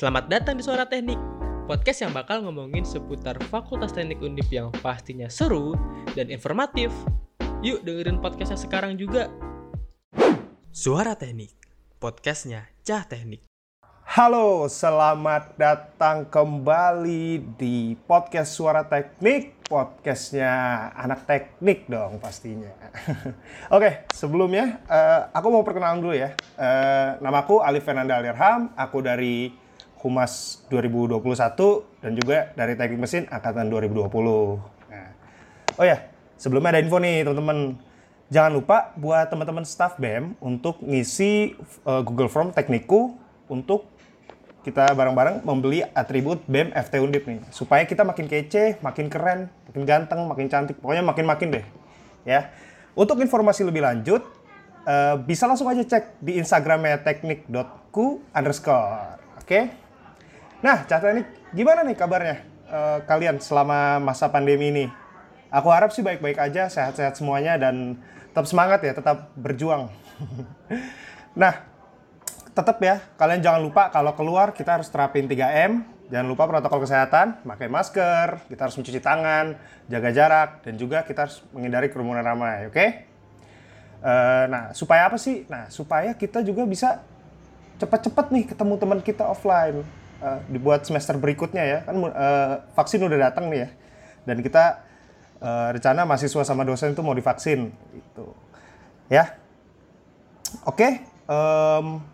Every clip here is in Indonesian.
Selamat datang di Suara Teknik, podcast yang bakal ngomongin seputar Fakultas Teknik Undip yang pastinya seru dan informatif. Yuk dengerin podcastnya sekarang juga. Suara Teknik, podcastnya Cah Teknik. Halo, selamat datang kembali di podcast Suara Teknik, podcastnya anak teknik dong pastinya. Oke, sebelumnya uh, aku mau perkenalan dulu ya. Uh, namaku Ali Fernanda Alirham, aku dari Humas 2021 dan juga dari Teknik Mesin Angkatan 2020. Nah, oh ya, sebelumnya ada info nih teman-teman. Jangan lupa buat teman-teman staff BEM untuk ngisi uh, Google Form teknikku untuk kita bareng-bareng membeli atribut BEM FT Undip nih supaya kita makin kece, makin keren, makin ganteng, makin cantik, pokoknya makin-makin deh. Ya. Untuk informasi lebih lanjut uh, bisa langsung aja cek di Instagramnya teknik.ku underscore. Oke. Okay? Nah, Cah Teknik, gimana nih kabarnya uh, kalian selama masa pandemi ini? Aku harap sih baik-baik aja, sehat-sehat semuanya dan tetap semangat ya, tetap berjuang. nah, tetap ya, kalian jangan lupa kalau keluar kita harus terapin 3M. Jangan lupa protokol kesehatan, pakai masker, kita harus mencuci tangan, jaga jarak, dan juga kita harus menghindari kerumunan ramai, oke? Okay? Uh, nah, supaya apa sih? Nah, supaya kita juga bisa cepat-cepat nih ketemu teman kita offline. Uh, dibuat semester berikutnya ya, kan uh, vaksin udah datang nih ya. Dan kita uh, rencana mahasiswa sama dosen itu mau divaksin, gitu. Ya, oke. Okay. Um,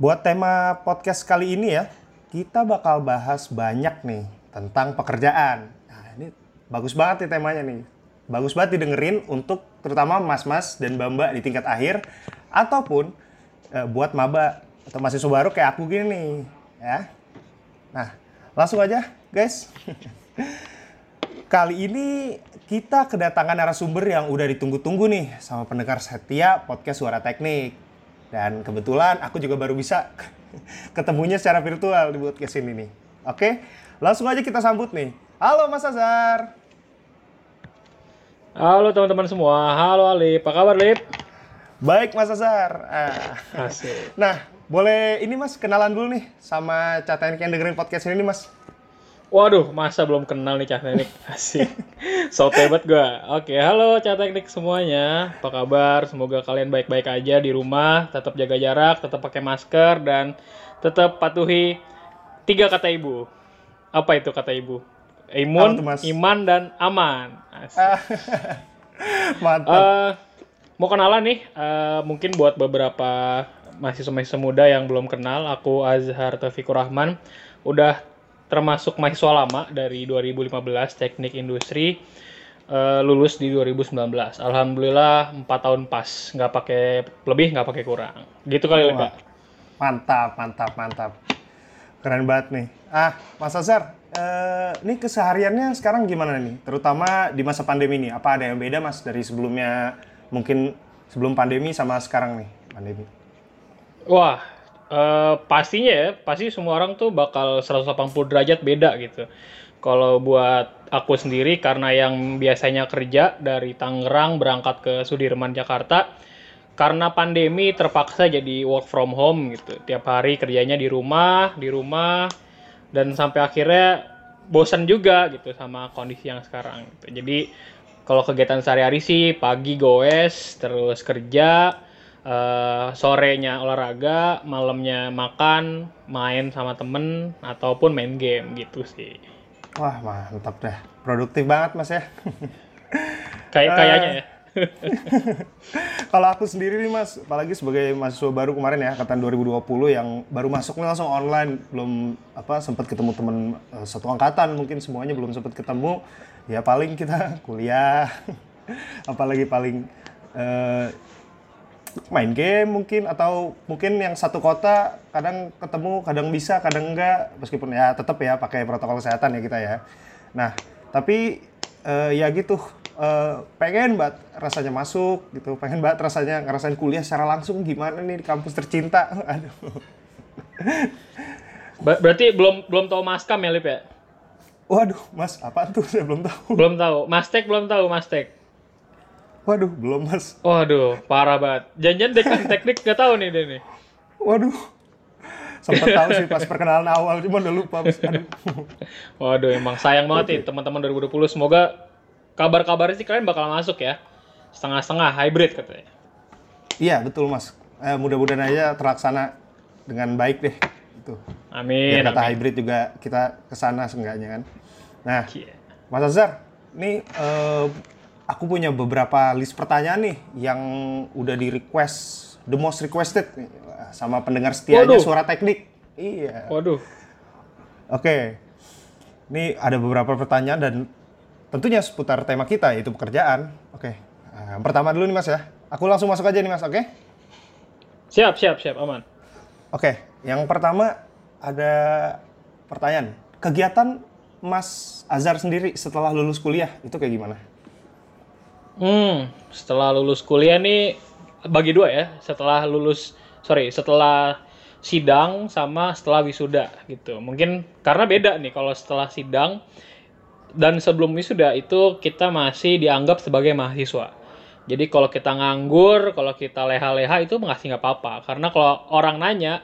Buat tema podcast kali ini ya, kita bakal bahas banyak nih tentang pekerjaan. Nah, ini bagus banget nih temanya nih. Bagus banget didengerin untuk terutama mas-mas dan mbak-mbak di tingkat akhir ataupun eh, buat maba atau mahasiswa baru kayak aku gini nih, ya. Nah, langsung aja, guys. Kali ini kita kedatangan narasumber yang udah ditunggu-tunggu nih sama pendengar setia podcast Suara Teknik. Dan kebetulan aku juga baru bisa ketemunya secara virtual di podcast ini nih. Oke, langsung aja kita sambut nih. Halo Mas Azhar. Halo teman-teman semua. Halo Ali, apa kabar Lip? Baik Mas Azhar. Ah. Asik. Nah, boleh ini Mas kenalan dulu nih sama catatan yang dengerin podcast ini nih Mas. Waduh, masa belum kenal nih Cah Teknik? Asik. So tebet gue. Oke, halo Cah Teknik semuanya. Apa kabar? Semoga kalian baik-baik aja di rumah, tetap jaga jarak, tetap pakai masker, dan tetap patuhi tiga kata ibu. Apa itu kata ibu? Imun, iman, dan aman. Asik. Mantap. Uh, mau kenalan nih, uh, mungkin buat beberapa mahasiswa-mahasiswa muda yang belum kenal, aku Azhar Taufikur Rahman. Udah termasuk mahasiswa lama dari 2015 teknik industri uh, lulus di 2019 alhamdulillah 4 tahun pas. Nggak pakai lebih nggak pakai kurang. Gitu kali Wah, mantap mantap mantap. Keren banget nih. Ah Mas Azhar uh, ini kesehariannya sekarang gimana nih? Terutama di masa pandemi ini. Apa ada yang beda Mas dari sebelumnya? Mungkin sebelum pandemi sama sekarang nih pandemi wah Uh, pastinya ya, pasti semua orang tuh bakal 180 derajat beda gitu. Kalau buat aku sendiri karena yang biasanya kerja dari Tangerang berangkat ke Sudirman Jakarta, karena pandemi terpaksa jadi work from home gitu. Tiap hari kerjanya di rumah, di rumah dan sampai akhirnya bosan juga gitu sama kondisi yang sekarang gitu. Jadi kalau kegiatan sehari-hari sih pagi goes, terus kerja, uh, sorenya olahraga, malamnya makan, main sama temen ataupun main game gitu sih. Wah mantap deh, produktif banget mas ya. Kayak kayaknya ya. Kalau aku sendiri nih mas, apalagi sebagai mahasiswa baru kemarin ya, angkatan 2020 yang baru masuk nih langsung online, belum apa sempat ketemu temen uh, satu angkatan, mungkin semuanya belum sempat ketemu, ya paling kita kuliah, apalagi paling uh, main game mungkin atau mungkin yang satu kota kadang ketemu kadang bisa kadang enggak meskipun ya tetap ya pakai protokol kesehatan ya kita ya. Nah tapi uh, ya gitu uh, pengen banget rasanya masuk gitu pengen banget rasanya ngerasain kuliah secara langsung gimana nih di kampus tercinta. Aduh. Ber berarti belum belum tahu maskam ya Lip ya? Waduh mas apa tuh? Saya belum tahu. Belum tahu. Mastek belum tahu mastek Waduh, belum mas. Waduh, parah banget. Janjian dekan teknik nggak tahu nih dia nih. Waduh, Sempet tahu sih pas perkenalan awal, cuma udah lupa. Mas. Aduh. Waduh, emang sayang banget nih teman-teman 2020. Semoga kabar-kabarnya sih kalian bakal masuk ya. Setengah-setengah hybrid katanya. Iya, betul Mas. Eh, mudah-mudahan aja terlaksana dengan baik deh. Itu. Amin. Biar kata amin. hybrid juga kita ke sana seenggaknya kan. Nah, Iya. Mas Azhar, nih eh, aku punya beberapa list pertanyaan nih yang udah di request, the most requested sama pendengar setianya Waduh. suara teknik. Iya. Waduh. Oke. Ini ada beberapa pertanyaan dan tentunya seputar tema kita yaitu pekerjaan. Oke. Nah, yang pertama dulu nih Mas ya. Aku langsung masuk aja nih Mas, oke? Siap, siap, siap, aman. Oke, yang pertama ada pertanyaan. Kegiatan Mas Azhar sendiri setelah lulus kuliah itu kayak gimana? Hmm, setelah lulus kuliah nih bagi dua ya. Setelah lulus, sorry, setelah sidang sama setelah wisuda gitu. Mungkin karena beda nih kalau setelah sidang dan sebelum wisuda itu kita masih dianggap sebagai mahasiswa. Jadi kalau kita nganggur, kalau kita leha-leha itu masih nggak apa-apa. Karena kalau orang nanya,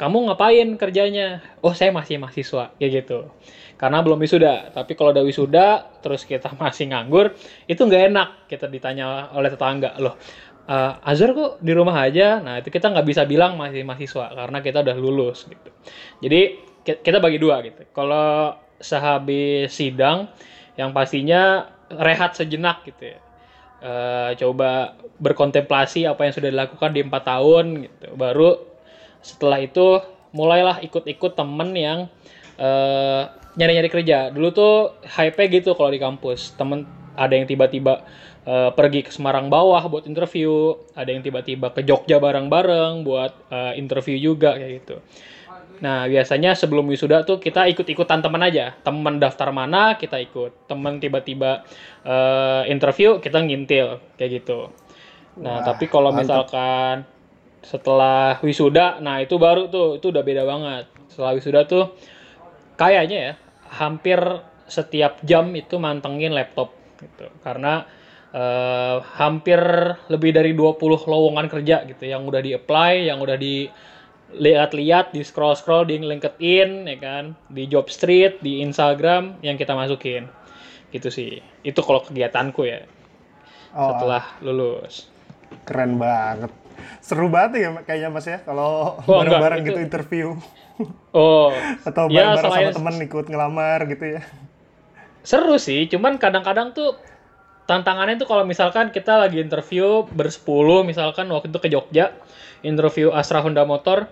kamu ngapain kerjanya? Oh saya masih mahasiswa, kayak gitu. Karena belum wisuda. Tapi kalau udah wisuda, terus kita masih nganggur, itu nggak enak. Kita ditanya oleh tetangga, loh, eh, Azhar kok di rumah aja? Nah itu kita nggak bisa bilang masih mahasiswa karena kita udah lulus gitu. Jadi ki- kita bagi dua gitu. Kalau sehabis sidang, yang pastinya rehat sejenak gitu ya. Eh, coba berkontemplasi apa yang sudah dilakukan di empat tahun gitu. Baru setelah itu mulailah ikut-ikut temen yang eh, nyari-nyari kerja. Dulu tuh hype gitu kalau di kampus. Temen ada yang tiba-tiba eh, pergi ke Semarang bawah buat interview, ada yang tiba-tiba ke Jogja bareng-bareng buat eh, interview juga kayak gitu. Nah, biasanya sebelum wisuda tuh kita ikut-ikutan teman aja. Teman daftar mana, kita ikut. Teman tiba-tiba eh, interview, kita ngintil. Kayak gitu. Nah, Wah, tapi kalau misalkan setelah wisuda, nah itu baru tuh, itu udah beda banget. Setelah wisuda tuh, kayaknya ya, hampir setiap jam itu mantengin laptop. Gitu. Karena eh, hampir lebih dari 20 lowongan kerja gitu, yang udah di-apply, yang udah di lihat-lihat di scroll-scroll di LinkedIn ya kan di Jobstreet di Instagram yang kita masukin gitu sih itu kalau kegiatanku ya Oh, setelah lulus keren banget. Seru banget ya kayaknya Mas ya kalau Oh, bareng-bareng itu- gitu interview. Oh atau Ya, bareng-bareng sama selain- temen ikut ngelamar gitu ya. seru sih cuman kadang-kadang tuh tantangannya tuh kalau misalkan kita lagi interview bersepuluh misalkan waktu itu ke Jogja interview Astra Honda Motor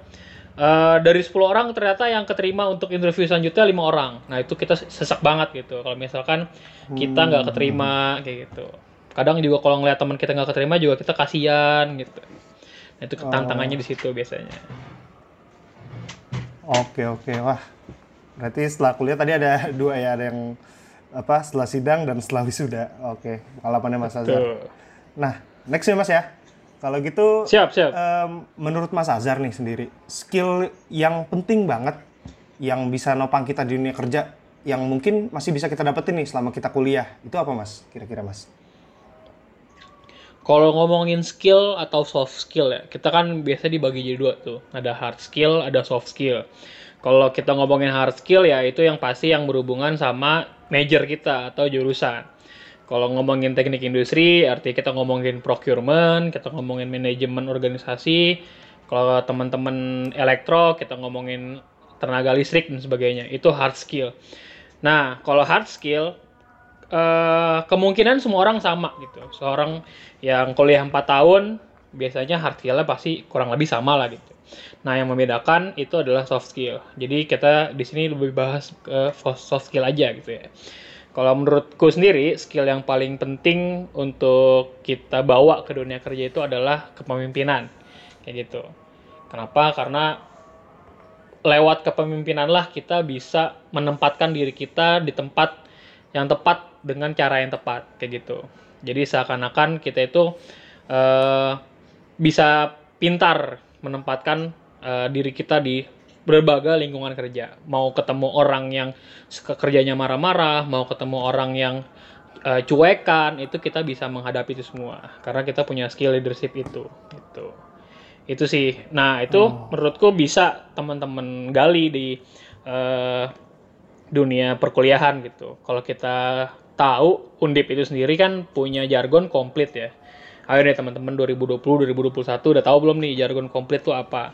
eh, dari 10 orang ternyata yang keterima untuk interview selanjutnya lima orang. Nah itu kita sesak banget gitu kalau misalkan kita nggak keterima kayak gitu. Kadang juga kalau ngeliat teman kita nggak keterima juga kita kasihan gitu nah, itu tantangannya di situ biasanya Oke oke wah. Berarti setelah kuliah tadi ada dua ya ada yang apa setelah sidang dan setelah wisuda. Oke, pengalamannya Mas Azhar. tuh Nah, next ya Mas ya. Kalau gitu siap siap em, menurut Mas Azhar nih sendiri, skill yang penting banget yang bisa nopang kita di dunia kerja yang mungkin masih bisa kita dapetin nih selama kita kuliah. Itu apa Mas? Kira-kira Mas? Kalau ngomongin skill atau soft skill ya, kita kan biasa dibagi jadi dua tuh. Ada hard skill, ada soft skill. Kalau kita ngomongin hard skill ya itu yang pasti yang berhubungan sama major kita atau jurusan. Kalau ngomongin teknik industri, artinya kita ngomongin procurement, kita ngomongin manajemen organisasi. Kalau teman-teman elektro, kita ngomongin tenaga listrik dan sebagainya. Itu hard skill. Nah, kalau hard skill, eh, kemungkinan semua orang sama gitu. Seorang yang kuliah 4 tahun biasanya hard skill-nya pasti kurang lebih sama lah gitu. Nah, yang membedakan itu adalah soft skill. Jadi kita di sini lebih bahas ke soft skill aja gitu ya. Kalau menurutku sendiri, skill yang paling penting untuk kita bawa ke dunia kerja itu adalah kepemimpinan. Kayak gitu. Kenapa? Karena lewat kepemimpinan lah kita bisa menempatkan diri kita di tempat yang tepat dengan cara yang tepat kayak gitu. Jadi seakan-akan kita itu eh, bisa pintar menempatkan eh, diri kita di berbagai lingkungan kerja. Mau ketemu orang yang suka kerjanya marah-marah, mau ketemu orang yang eh, cuekan, itu kita bisa menghadapi itu semua karena kita punya skill leadership itu. Gitu. Itu sih. Nah, itu Oh. menurutku bisa teman-teman gali di eh, dunia perkuliahan gitu. Kalau kita tahu Undip itu sendiri kan punya jargon komplit ya. Ayo nih teman-teman 2020 2021 udah tahu belum nih jargon komplit tuh apa?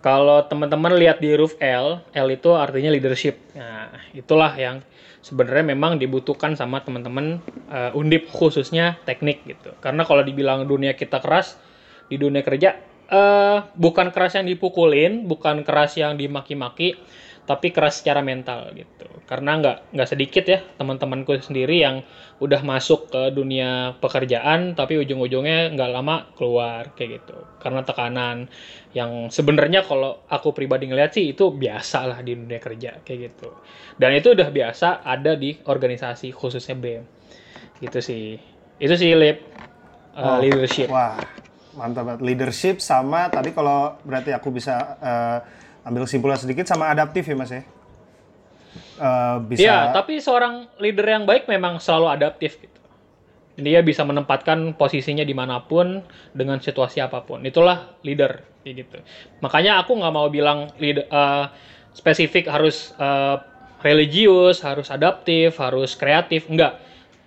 Kalau teman-teman lihat di huruf L, L itu artinya leadership. Nah, itulah yang sebenarnya memang dibutuhkan sama teman-teman eh, Undip khususnya teknik gitu. Karena kalau dibilang dunia kita keras, di dunia kerja eh bukan keras yang dipukulin, bukan keras yang dimaki-maki, tapi keras secara mental gitu. Karena nggak nggak sedikit ya teman-temanku sendiri yang udah masuk ke dunia pekerjaan, tapi ujung-ujungnya nggak lama keluar kayak gitu. Karena tekanan yang sebenarnya kalau aku pribadi ngeliat sih itu biasa lah di dunia kerja kayak gitu. Dan itu udah biasa ada di organisasi khususnya BEM. Gitu sih. Itu sih lip uh, Oh, leadership. Wah, mantap banget. Leadership sama tadi kalau berarti aku bisa eh, ambil kesimpulan sedikit sama adaptif ya mas ya. Eh, bisa. Iya, tapi seorang leader yang baik memang selalu adaptif gitu. Dia bisa menempatkan posisinya di mana pun dengan situasi apa pun. Itulah leader gitu. Makanya aku nggak mau bilang leader eh, spesifik harus eh, religius, harus adaptif, harus kreatif. Enggak.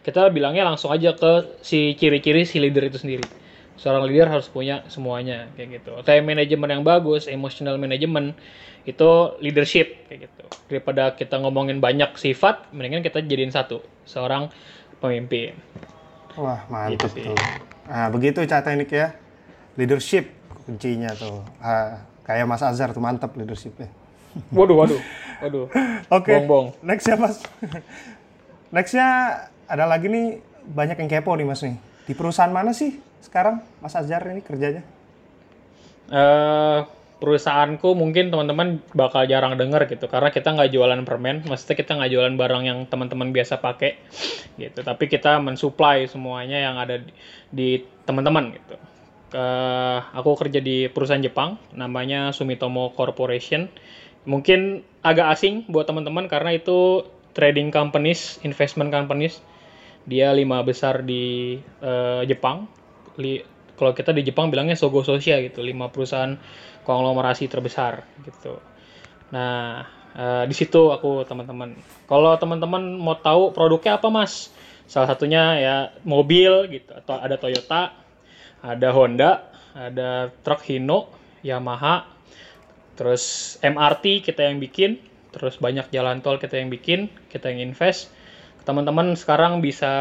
Kita bilangnya langsung aja ke si ciri-ciri si leader itu sendiri. Seorang leader harus punya semuanya kayak gitu. Time management yang bagus, emotional management itu leadership kayak gitu. Daripada kita ngomongin banyak sifat, mendingan kita jadiin satu, seorang pemimpin. Wah, mantap Gitu sih. tuh. Nah, begitu cara teknik ya. Leadership kuncinya tuh. Ah, kayak Mas Azhar tuh mantap leadershipnya. Waduh, waduh, waduh. Oke. Bong-bong. Next ya Mas. Nextnya ada lagi nih banyak yang kepo nih Mas nih. Di perusahaan mana sih sekarang Mas Azhar ini kerjanya? eh perusahaanku mungkin teman-teman bakal jarang denger gitu karena kita nggak jualan permen maksudnya kita nggak jualan barang yang teman-teman biasa pakai gitu. Tapi kita mensuplai semuanya yang ada di, di teman-teman gitu. Eh, aku kerja di perusahaan Jepang namanya Sumitomo Corporation. Mungkin agak asing buat teman-teman karena itu trading companies investment companies dia lima besar di eh, Jepang Li- kalau kita di Jepang bilangnya Sogo Sosha gitu lima perusahaan konglomerasi terbesar gitu. Nah eh, di situ aku teman-teman. Kalau teman-teman mau tahu produknya apa mas? Salah satunya ya mobil gitu atau ada Toyota ada Honda ada truk Hino Yamaha terus MRT kita yang bikin terus banyak jalan tol kita yang bikin kita yang invest teman-teman sekarang bisa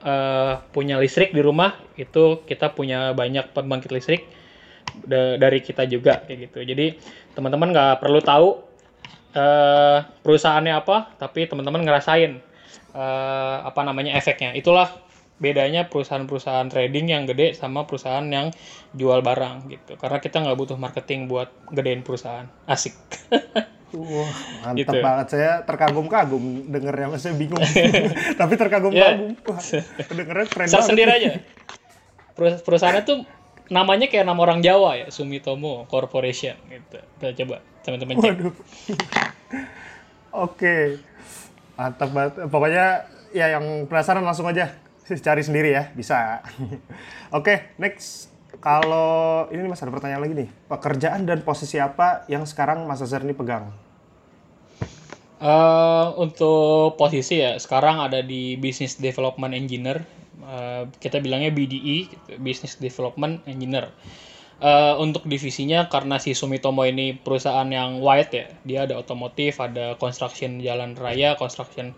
eh, punya listrik di rumah itu kita punya banyak pembangkit listrik da- dari kita juga kayak gitu. Jadi teman-teman nggak perlu tahu eh, perusahaannya apa tapi teman-teman ngerasain eh, apa namanya efeknya. Itulah bedanya perusahaan-perusahaan trading yang gede sama perusahaan yang jual barang gitu. Karena kita nggak butuh marketing buat gedein perusahaan. Asik Wah, mantap Gitu. banget. Saya terkagum-kagum dengernya, Mas. Saya bingung. Tapi Ya. terkagum-kagum. Wah, dengernya keren banget. sendiri aja. Perus- Perusahaannya tuh namanya kayak nama orang Jawa ya, Sumitomo Corporation gitu. Kita coba teman-teman cek. Waduh. Oke. Mantap banget. Pokoknya ya yang penasaran langsung aja cari sendiri ya, bisa. Oke, next. Kalau ini Mas ada pertanyaan lagi nih. Pekerjaan dan posisi apa yang sekarang Mas Azhar ini pegang? Eh, untuk posisi ya, sekarang ada di Business Development Engineer. Eh, kita bilangnya BDE, Business Development Engineer. Eh, untuk divisinya karena si Sumitomo ini perusahaan yang wide ya, dia ada otomotif, ada construction jalan raya, construction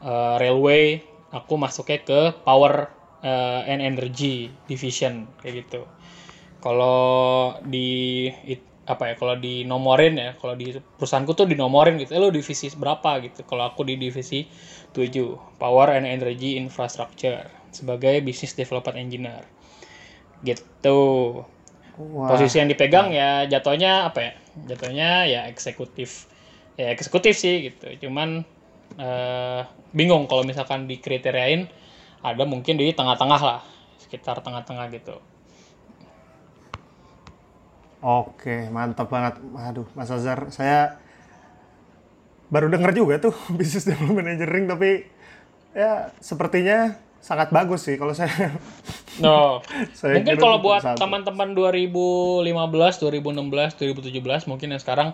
eh, railway. Aku masuknya ke Power eh, and Energy Division kayak gitu. Kalau di it- apa ya kalau di nomorin ya kalau di perusahaanku tuh dinomorin gitu. Eh, lo divisi berapa gitu? Kalau aku di divisi 7 Power and Energy Infrastructure sebagai Business Development Engineer. Gitu. Wah, posisi yang dipegang ya jatuhnya apa ya? Jatuhnya ya eksekutif. Ya eksekutif sih gitu. Cuman eh, bingung kalau misalkan dikriteriain ada mungkin di tengah-tengah lah sekitar tengah-tengah gitu Oke, mantap banget. Aduh, Mas Azhar, saya baru dengar juga tuh Business Development Engineering, tapi ya sepertinya sangat bagus sih kalau saya. No. saya mungkin kalau buat teman-teman 2015, 2016, 2017 mungkin yang sekarang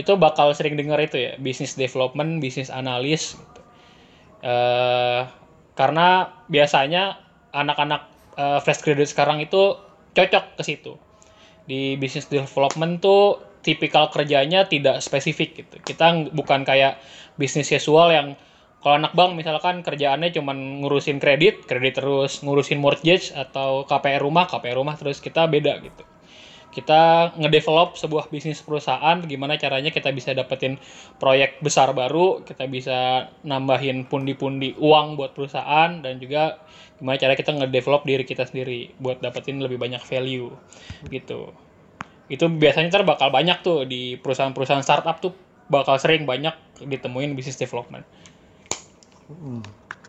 itu bakal sering dengar itu ya, business development, business analyst gitu. Eh, karena biasanya anak-anak eh, fresh graduate sekarang itu cocok ke situ. Di business development tuh tipikal kerjanya tidak spesifik gitu. Kita bukan kayak bisnis casual yang kalau anak bank misalkan kerjaannya cuman ngurusin kredit, kredit terus, ngurusin mortgage atau KPR rumah, KPR rumah terus kita beda gitu. Kita ngedevelop sebuah bisnis perusahaan, gimana caranya kita bisa dapetin proyek besar baru, kita bisa nambahin pundi-pundi uang buat perusahaan dan juga gimana cara kita ngedevelop diri kita sendiri buat dapetin lebih banyak value gitu. Itu biasanya ntar bakal banyak tuh di perusahaan-perusahaan startup tuh bakal sering banyak ditemuin bisnis development.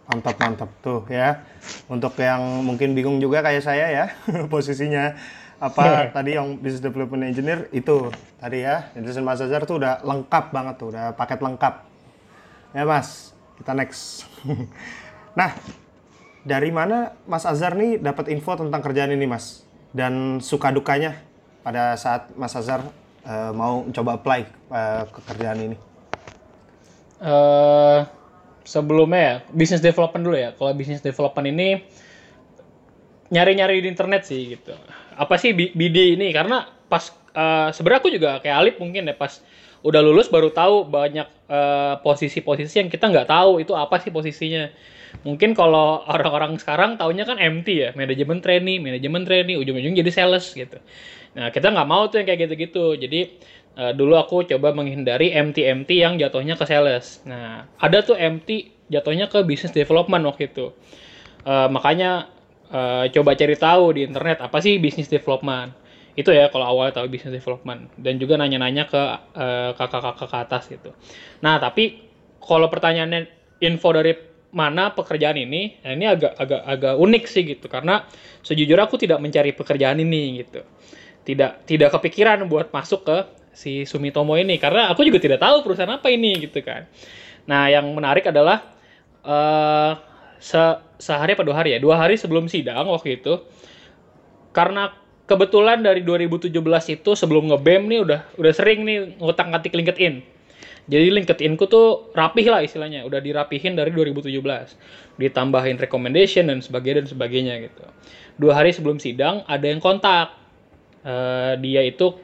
Mantap mantap tuh ya. Untuk yang mungkin bingung juga kayak saya ya posisinya apa tadi yang business development engineer itu tadi ya. Jadi Mas Azhar tuh udah lengkap banget tuh, udah paket lengkap. Ya Mas, kita next. nah, dari mana Mas Azhar nih dapat info tentang kerjaan ini Mas? Dan suka dukanya pada saat Mas Azhar eh, mau coba apply eh, ke kerjaan ini. eh sebelumnya ya bisnis development dulu ya. Kalau bisnis development ini nyari-nyari di internet sih gitu. Apa sih BD ini? Karena pas eh, sebenarnya aku juga kayak Alip mungkin ya pas udah lulus baru tahu banyak eh, posisi-posisi yang kita nggak tahu itu apa sih posisinya. Mungkin kalau orang-orang sekarang taunya kan MT ya, manajemen trainee, manajemen trainee, ujung-ujung jadi sales gitu. Nah, kita nggak mau tuh yang kayak gitu-gitu. Jadi eh, dulu aku coba menghindari MT-MT yang jatuhnya ke sales. Nah, ada tuh MT jatuhnya ke business development waktu itu. Eh, makanya eh, coba cari tahu di internet apa sih business development. Itu ya kalau awal tahu business development dan juga nanya-nanya ke eh, kakak-kakak ke atas gitu. Nah, tapi kalau pertanyaannya info dari mana pekerjaan ini, nah ini agak agak agak unik sih gitu karena sejujurnya aku tidak mencari pekerjaan ini gitu. Tidak tidak kepikiran buat masuk ke si Sumitomo ini karena aku juga tidak tahu perusahaan apa ini gitu kan. Nah, yang menarik adalah eh se- sehari apa dua hari ya? Dua hari sebelum sidang waktu itu karena kebetulan dari 2017 itu sebelum ngebem nih udah udah sering nih ngutang-ngatik LinkedIn. Jadi LinkedIn ku tuh rapih lah istilahnya, udah dirapihin dari 2017. Ditambahin recommendation dan sebagainya dan sebagainya gitu. Dua hari sebelum sidang ada yang kontak. Eh, dia itu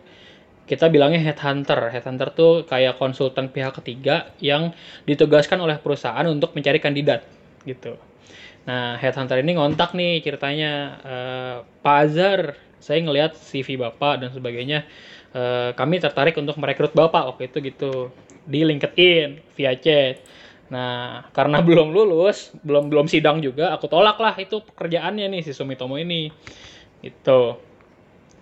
kita bilangnya headhunter. Headhunter tuh kayak konsultan pihak ketiga yang ditugaskan oleh perusahaan untuk mencari kandidat gitu. Nah, headhunter ini ngontak nih ceritanya, eh, Pak Azhar, saya ngelihat CV Bapak dan sebagainya, eh, kami tertarik untuk merekrut Bapak waktu itu gitu di LinkedIn via chat. Nah, karena belum lulus, belum belum sidang juga, aku tolak lah itu pekerjaannya nih si Sumitomo ini. Itu.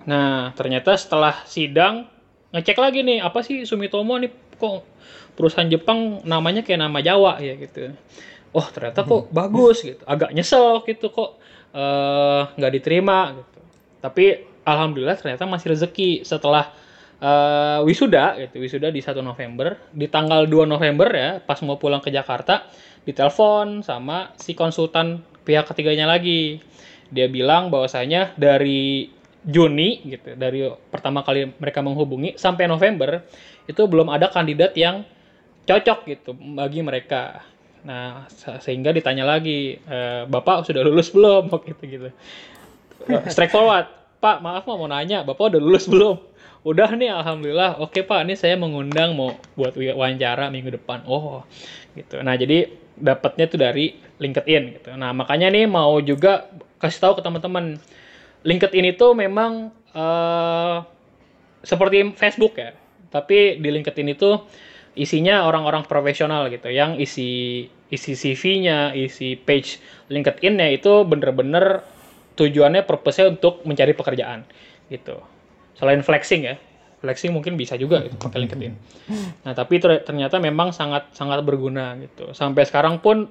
Nah, ternyata setelah sidang ngecek lagi nih, apa sih Sumitomo nih kok perusahaan Jepang namanya kayak nama Jawa ya gitu. Oh, ternyata kok bagus gitu. Agak nyesel gitu kok eh, nggak diterima gitu. Tapi alhamdulillah ternyata masih rezeki setelah eh, wisuda gitu. Wisuda di 1 November, di tanggal 2 November ya, pas mau pulang ke Jakarta, ditelepon sama si konsultan pihak ketiganya lagi. Dia bilang bahwasanya dari Juni gitu, dari pertama kali mereka menghubungi sampai November itu belum ada kandidat yang cocok gitu bagi mereka. Nah, se- sehingga ditanya lagi, "Eh, Bapak sudah lulus belum? Waktu itu gitu. Straightforward, Pak, maaf mau nanya, Bapak udah lulus belum? Udah nih, alhamdulillah. Oke Pak, ini saya mengundang mau buat wa- wawancara minggu depan. Oh, gitu. Nah, jadi dapatnya tuh dari LinkedIn gitu. Nah, makanya nih mau juga kasih tahu ke teman-teman, LinkedIn itu memang eh, seperti Facebook ya. Tapi di LinkedIn itu isinya orang-orang profesional gitu yang isi isi CV-nya, isi page LinkedIn-nya itu bener-bener tujuannya purpose-nya untuk mencari pekerjaan gitu. Selain flexing ya. Flexing mungkin bisa juga gitu, pakai LinkedIn. Nah, tapi ternyata memang sangat sangat berguna gitu. Sampai sekarang pun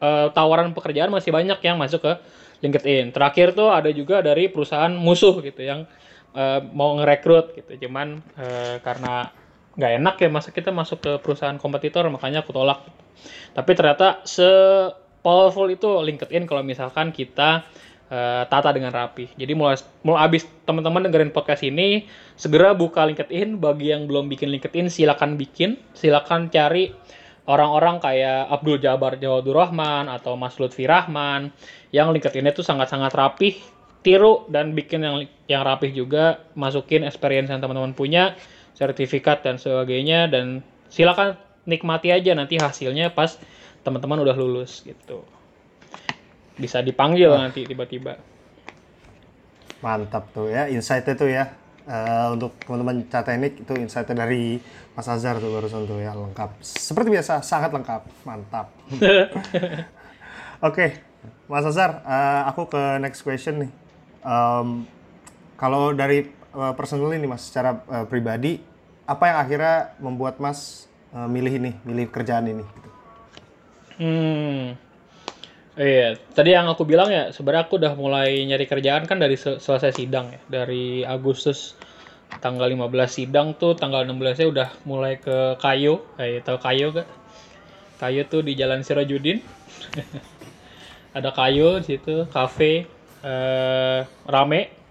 eh, tawaran pekerjaan masih banyak yang masuk ke LinkedIn. Terakhir tuh ada juga dari perusahaan musuh gitu yang eh, mau ngerekrut gitu. Cuman eh, karena nggak enak ya masa kita masuk ke perusahaan kompetitor makanya aku tolak. Tapi ternyata se powerful itu LinkedIn kalau misalkan kita uh, tata dengan rapi. Jadi mulai mulai abis teman-teman dengerin podcast ini, segera buka LinkedIn. Bagi yang belum bikin LinkedIn, silakan bikin. Silakan cari orang-orang kayak Abdul Jabar Jawadur Rahman atau Mas Lutfi Rahman yang LinkedIn itu sangat-sangat rapih. Tiru dan bikin yang yang rapih juga, masukin experience yang teman-teman punya, sertifikat dan sebagainya dan silakan nikmati aja nanti hasilnya pas teman-teman udah lulus gitu bisa dipanggil oh. nanti tiba-tiba. Mantap tuh ya, insight itu ya. Uh, untuk teman-teman cat teknik itu insight dari Mas Azhar tuh barusan tuh ya lengkap. Seperti biasa sangat lengkap, mantap. Oke, okay. Mas Azhar, uh, aku ke next question nih. Um, kalau dari uh, personal ini Mas, secara uh, pribadi, apa yang akhirnya membuat Mas uh, milih ini, milih kerjaan ini? Hmm, Iya, tadi yang aku bilang ya sebenarnya aku udah mulai nyari kerjaan kan dari selesai sidang ya. Dari Agustus tanggal 15 sidang tuh tanggal 16-nya udah mulai ke Kayo. Eh, tahu Kayo gak? Kayo tuh di Jalan Sirojudin. Ada Kayo di situ, kafe eh rame.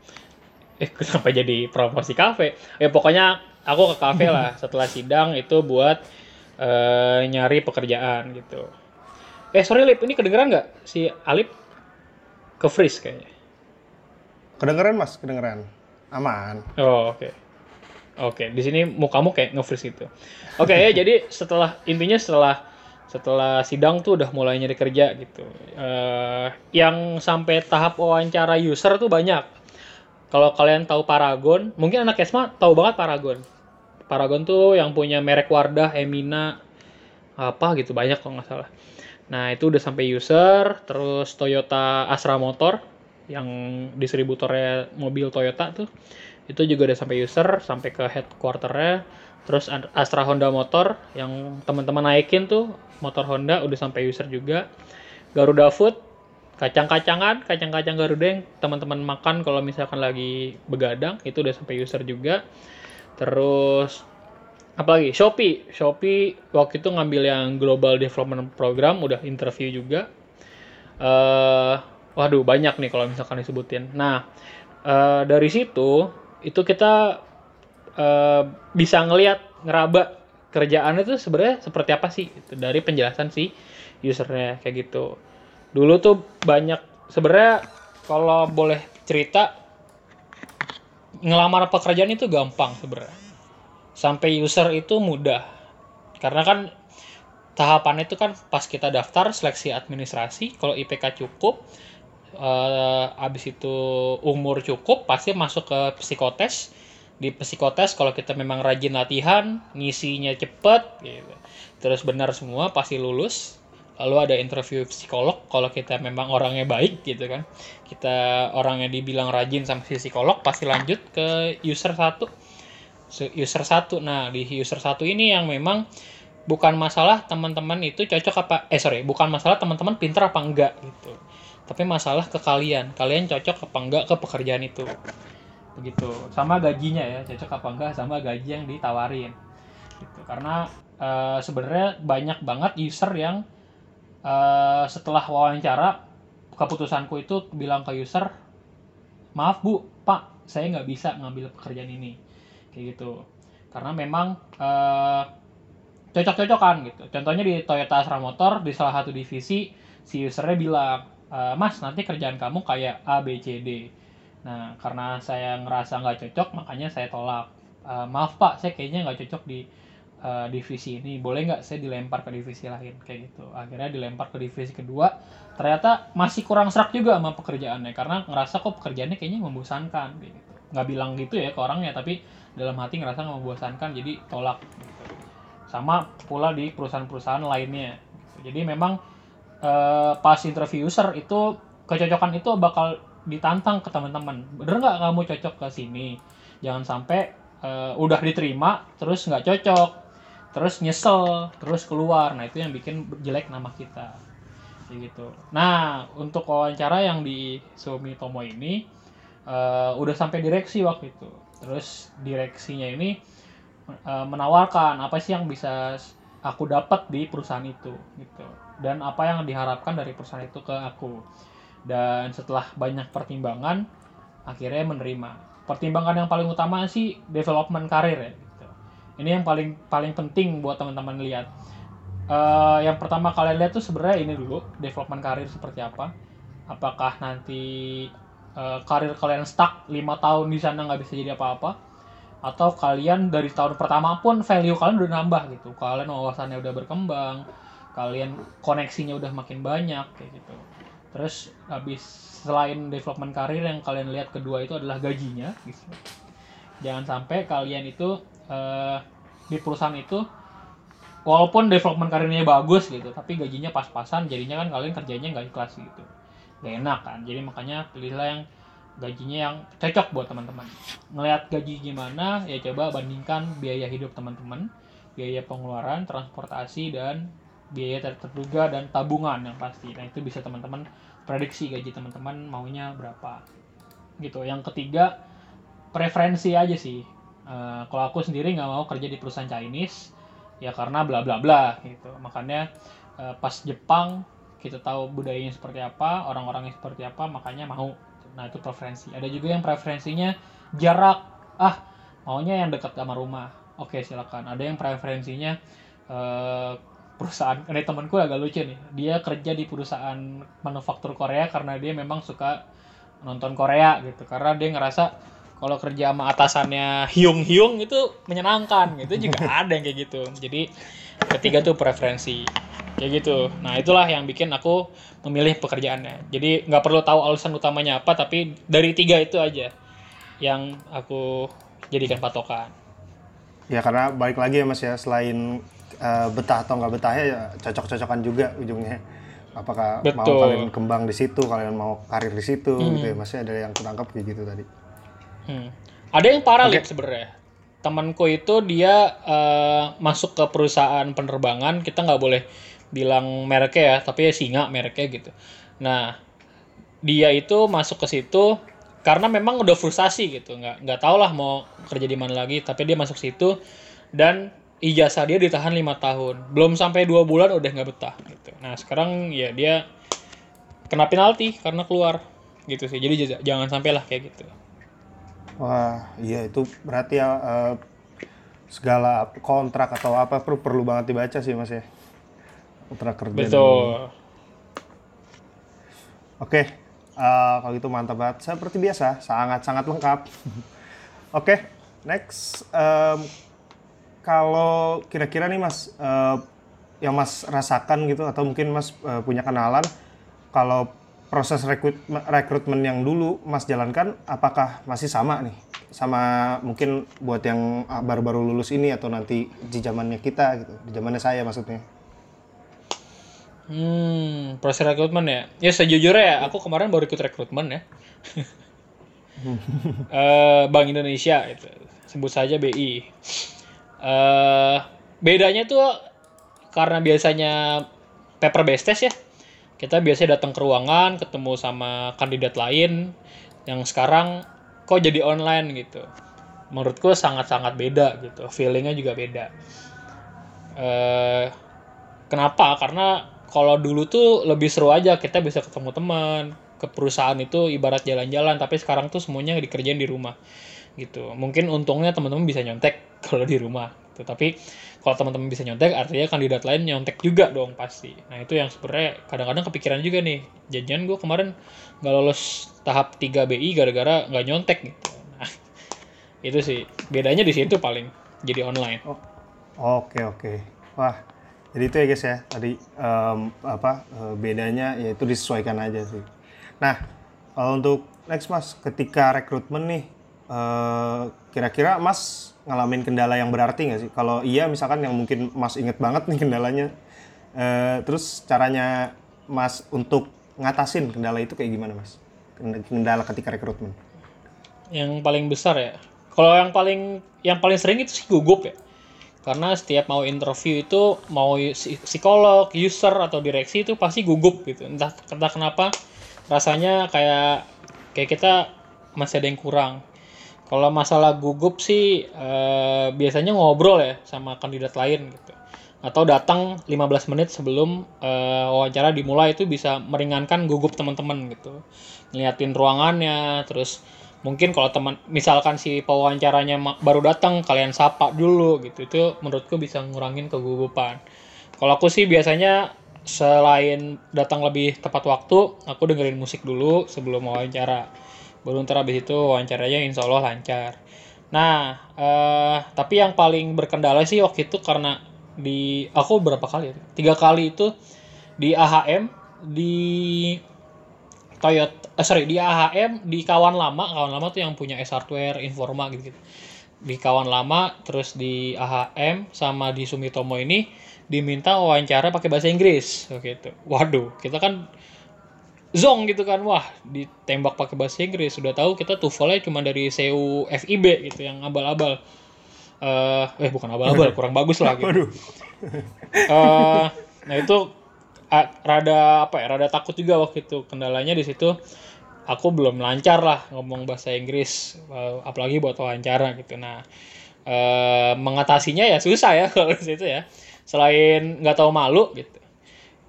Eh, kenapa jadi promosi kafe? Ya pokoknya aku ke kafe lah setelah sidang itu buat eh, nyari pekerjaan gitu Eh sorry Lip, ini kedengeran nggak si Alip ke freeze kayaknya? Kedengeran mas, kedengeran. Aman. Oh oke. Okay. Oke, okay. di sini mukamu kayak nge-freeze gitu. Oke okay, ya, jadi setelah intinya setelah setelah sidang tuh udah mulai nyari kerja gitu. Uh, yang sampai tahap wawancara user tuh banyak. Kalau kalian tahu Paragon, mungkin anak Esma tahu banget Paragon. Paragon tuh yang punya merek Wardah, Emina, apa gitu banyak kalau nggak salah. Nah, itu udah sampai user, terus Toyota Astra Motor yang distributornya mobil Toyota tuh. Itu juga udah sampai user, sampai ke headquarternya. Terus Astra Honda Motor yang teman-teman naikin tuh, motor Honda udah sampai user juga. Garuda Food, kacang-kacangan, kacang-kacang Garuda yang teman-teman makan kalau misalkan lagi begadang, itu udah sampai user juga. Terus apalagi? Shopee. Shopee waktu itu ngambil yang Global Development Program udah interview juga. Uh, waduh banyak nih kalau misalkan disebutin. Nah uh, dari situ itu kita uh, bisa ngelihat ngeraba kerjaan itu sebenarnya seperti apa sih? Dari penjelasan si usernya kayak gitu dulu tuh banyak sebenarnya kalau boleh cerita ngelamar pekerjaan itu gampang sebenarnya. Sampai user itu mudah. Karena kan tahapan itu kan pas kita daftar seleksi administrasi kalau IPK cukup uh, habis itu umur cukup pasti masuk ke psikotes. Di psikotes kalau kita memang rajin latihan ngisinya cepet gitu. Terus benar semua pasti lulus lalu ada interview psikolog kalau kita memang orangnya baik gitu kan kita orangnya dibilang rajin sama si psikolog pasti lanjut ke user satu user satu. Nah, di user satu ini yang memang bukan masalah teman-teman itu cocok apa eh sorry, bukan masalah teman-teman pinter apa enggak gitu. Tapi masalah ke kalian, kalian cocok apa enggak ke pekerjaan itu. Begitu. Sama gajinya ya, cocok apa enggak sama gaji yang ditawarin. Gitu. Karena uh, sebenarnya banyak banget user yang uh, setelah wawancara keputusanku itu bilang ke user, maaf bu, pak, saya nggak bisa ngambil pekerjaan ini. Kayak gitu. Karena memang uh, cocok-cocokan gitu. Contohnya di Toyota Astra Motor di salah satu divisi si usernya bilang e, mas nanti kerjaan kamu kayak A B C D. Nah karena saya ngerasa nggak cocok makanya saya tolak. E, maaf pak saya kayaknya nggak cocok di uh, divisi ini boleh nggak saya dilempar ke divisi lain? Kayak gitu. Akhirnya dilempar ke divisi kedua. Ternyata masih kurang serak juga sama pekerjaannya karena ngerasa kok pekerjaannya kayaknya membosankan gitu. Nggak bilang gitu ya ke orangnya tapi dalam hati ngerasa membosankan jadi tolak. Sama pula di perusahaan-perusahaan lainnya. Jadi memang eh, pas interview user itu kecocokan itu bakal ditantang ke teman-teman. Bener nggak kamu cocok ke sini? Jangan sampai uh, udah diterima terus nggak cocok terus nyesel terus keluar. Nah itu yang bikin jelek nama kita. Kayak gitu. Nah untuk wawancara yang di Sumitomo ini uh, udah sampai direksi waktu itu. Terus direksinya ini uh, menawarkan apa sih yang bisa aku dapat di perusahaan itu gitu. Dan apa yang diharapkan dari perusahaan itu ke aku. Dan setelah banyak pertimbangan akhirnya menerima. Pertimbangan yang paling utama sih development karir ya gitu. Ini yang paling paling penting buat teman-teman lihat. Uh, yang pertama kalian lihat tuh sebenarnya ini dulu development karir seperti apa. Apakah nanti uh, karir kalian stuck lima tahun di sana nggak bisa jadi apa-apa? Atau kalian dari tahun pertama pun value kalian udah nambah gitu. Kalian wawasannya udah berkembang kalian koneksinya udah makin banyak kayak gitu. Terus habis selain development karir yang kalian lihat kedua itu adalah gajinya gitu. Jangan sampai kalian itu uh, di perusahaan itu walaupun development karirnya bagus gitu tapi gajinya pas-pasan jadinya kan kalian kerjanya nggak ikhlas gitu gak enak kan jadi makanya pilihlah yang gajinya yang cocok buat teman-teman. Ngelihat gaji gimana, ya coba bandingkan biaya hidup teman-teman, biaya pengeluaran, transportasi dan biaya terduga dan tabungan yang pasti. Nah, itu bisa teman-teman prediksi gaji teman-teman maunya berapa. Gitu. Yang ketiga, preferensi aja sih. Uh, kalau aku sendiri nggak mau kerja di perusahaan Chinese, ya karena bla bla bla gitu. Makanya uh, pas Jepang kita tahu budayanya seperti apa, orang-orangnya seperti apa, makanya mau Nah, itu preferensi. Ada juga yang preferensinya jarak. Ah, maunya yang dekat sama rumah. Oke, silakan. Ada yang preferensinya uh, perusahaan. Ini temanku agak lucu nih. Dia kerja di perusahaan manufaktur Korea karena dia memang suka nonton Korea gitu. Karena dia ngerasa kalau kerja sama atasannya hiung-hiung itu menyenangkan gitu juga ada yang kayak gitu. Jadi ketiga tuh preferensi kayak gitu nah itulah yang bikin aku memilih pekerjaannya jadi nggak perlu tahu alasan utamanya apa tapi dari tiga itu aja yang aku jadikan patokan ya karena balik lagi ya mas ya selain uh, betah atau nggak betahnya ya cocok-cocokan juga ujungnya apakah Betul. mau kalian kembang di situ kalian mau karir di situ hmm. gitu ya masih ada yang ketangkap kayak gitu tadi hmm. ada yang parah okay. sebenarnya. Temanku itu dia uh, masuk ke perusahaan penerbangan kita nggak boleh bilang mereknya ya tapi ya singa mereknya gitu. Nah dia itu masuk ke situ karena memang udah frustasi gitu. Nggak nggak tau lah mau kerja di mana lagi tapi dia masuk situ dan ijazah dia ditahan lima tahun. Belum sampai dua bulan udah nggak betah gitu. Nah sekarang ya dia kena penalti karena keluar gitu sih. Jadi jangan sampai lah kayak gitu wah iya itu berarti ya uh, segala kontrak atau apa perlu perlu banget dibaca sih mas ya kontrak kerja. Betul. Oke, uh, kalau gitu mantap banget. Seperti biasa, sangat-sangat lengkap. Oke, okay, next. Um, kalau kira-kira nih Mas, uh, yang Mas rasakan gitu, atau mungkin Mas uh, punya kenalan, kalau proses rekrut rekrutmen yang dulu Mas jalankan, apakah masih sama nih? Sama mungkin buat yang baru-baru lulus ini atau nanti di zamannya kita gitu, di zamannya saya maksudnya. Hmm, proses rekrutmen ya. Ya sejujurnya ya, aku kemarin baru ikut rekrutmen ya. uh, Bank Indonesia itu. Sebut saja BI. Uh, eh, bedanya tuh karena biasanya paper based test ya. Kita biasanya datang ke ruangan, ketemu sama kandidat lain yang sekarang kok jadi online gitu. Menurutku sangat-sangat beda gitu. Feelingnya juga beda. Uh, kenapa? Karena kalau dulu tuh lebih seru aja kita bisa ketemu teman ke perusahaan itu ibarat jalan-jalan tapi sekarang tuh semuanya dikerjain di rumah gitu mungkin untungnya teman-teman bisa nyontek kalau di rumah gitu. Kalau teman-teman bisa nyontek artinya kandidat lain nyontek juga dong pasti. Nah itu yang sebenarnya kadang-kadang kepikiran juga nih. Janjian gue kemarin nggak lolos tahap 3 BI gara-gara nggak nyontek gitu. Nah itu sih. Bedanya di situ paling jadi online. Oh, oke oke. Wah jadi itu ya guys ya tadi um, apa uh, bedanya yaitu disesuaikan aja sih. Nah kalau untuk next mas ketika rekrutmen nih uh, kira-kira mas ngalamin kendala yang berarti nggak sih? Kalau iya misalkan yang mungkin mas inget banget nih kendalanya, uh, terus caranya mas untuk ngatasin kendala itu kayak gimana mas? Kendala ketika rekrutmen? Yang paling besar ya. Kalau yang paling yang paling sering itu sih gugup ya karena setiap mau interview itu mau psikolog, user atau direksi itu pasti gugup gitu. Entah entah kenapa rasanya kayak kayak kita masih ada yang kurang. Kalau masalah gugup sih eh, biasanya ngobrol ya sama kandidat lain gitu. atau datang 15 menit sebelum uh, wawancara dimulai itu bisa meringankan gugup teman-teman gitu. Ngeliatin ruangannya terus mungkin kalau teman misalkan si pewawancaranya baru datang kalian sapa dulu gitu. Itu menurutku bisa ngurangin kegugupan. Kalau aku sih biasanya selain datang lebih tepat waktu aku dengerin musik dulu sebelum wawancara baru ntar habis itu wawancaranya insya Allah lancar. Nah eh, tapi yang paling berkendala sih waktu itu karena di aku berapa kali ya? tiga kali itu di AHM di Toyota eh, sorry di AHM di kawan lama. Kawan lama tuh yang punya S Hardware Informa gitu, gitu di kawan lama terus di AHM sama di Sumitomo ini diminta wawancara pakai bahasa Inggris gitu waduh kita kan zong gitu kan. Wah ditembak pakai bahasa Inggris. Sudah tahu kita tuvalnya cuma dari CU FIB gitu yang abal-abal. Uh, eh bukan abal-abal kurang bagus lah gitu. uh, nah itu uh, rada apa ya rada takut juga waktu itu. Kendalanya di situ aku belum lancar lah ngomong bahasa Inggris uh, apalagi buat wawancara gitu. Nah uh, mengatasinya ya susah ya kalau di situ ya. Selain nggak tahu malu gitu.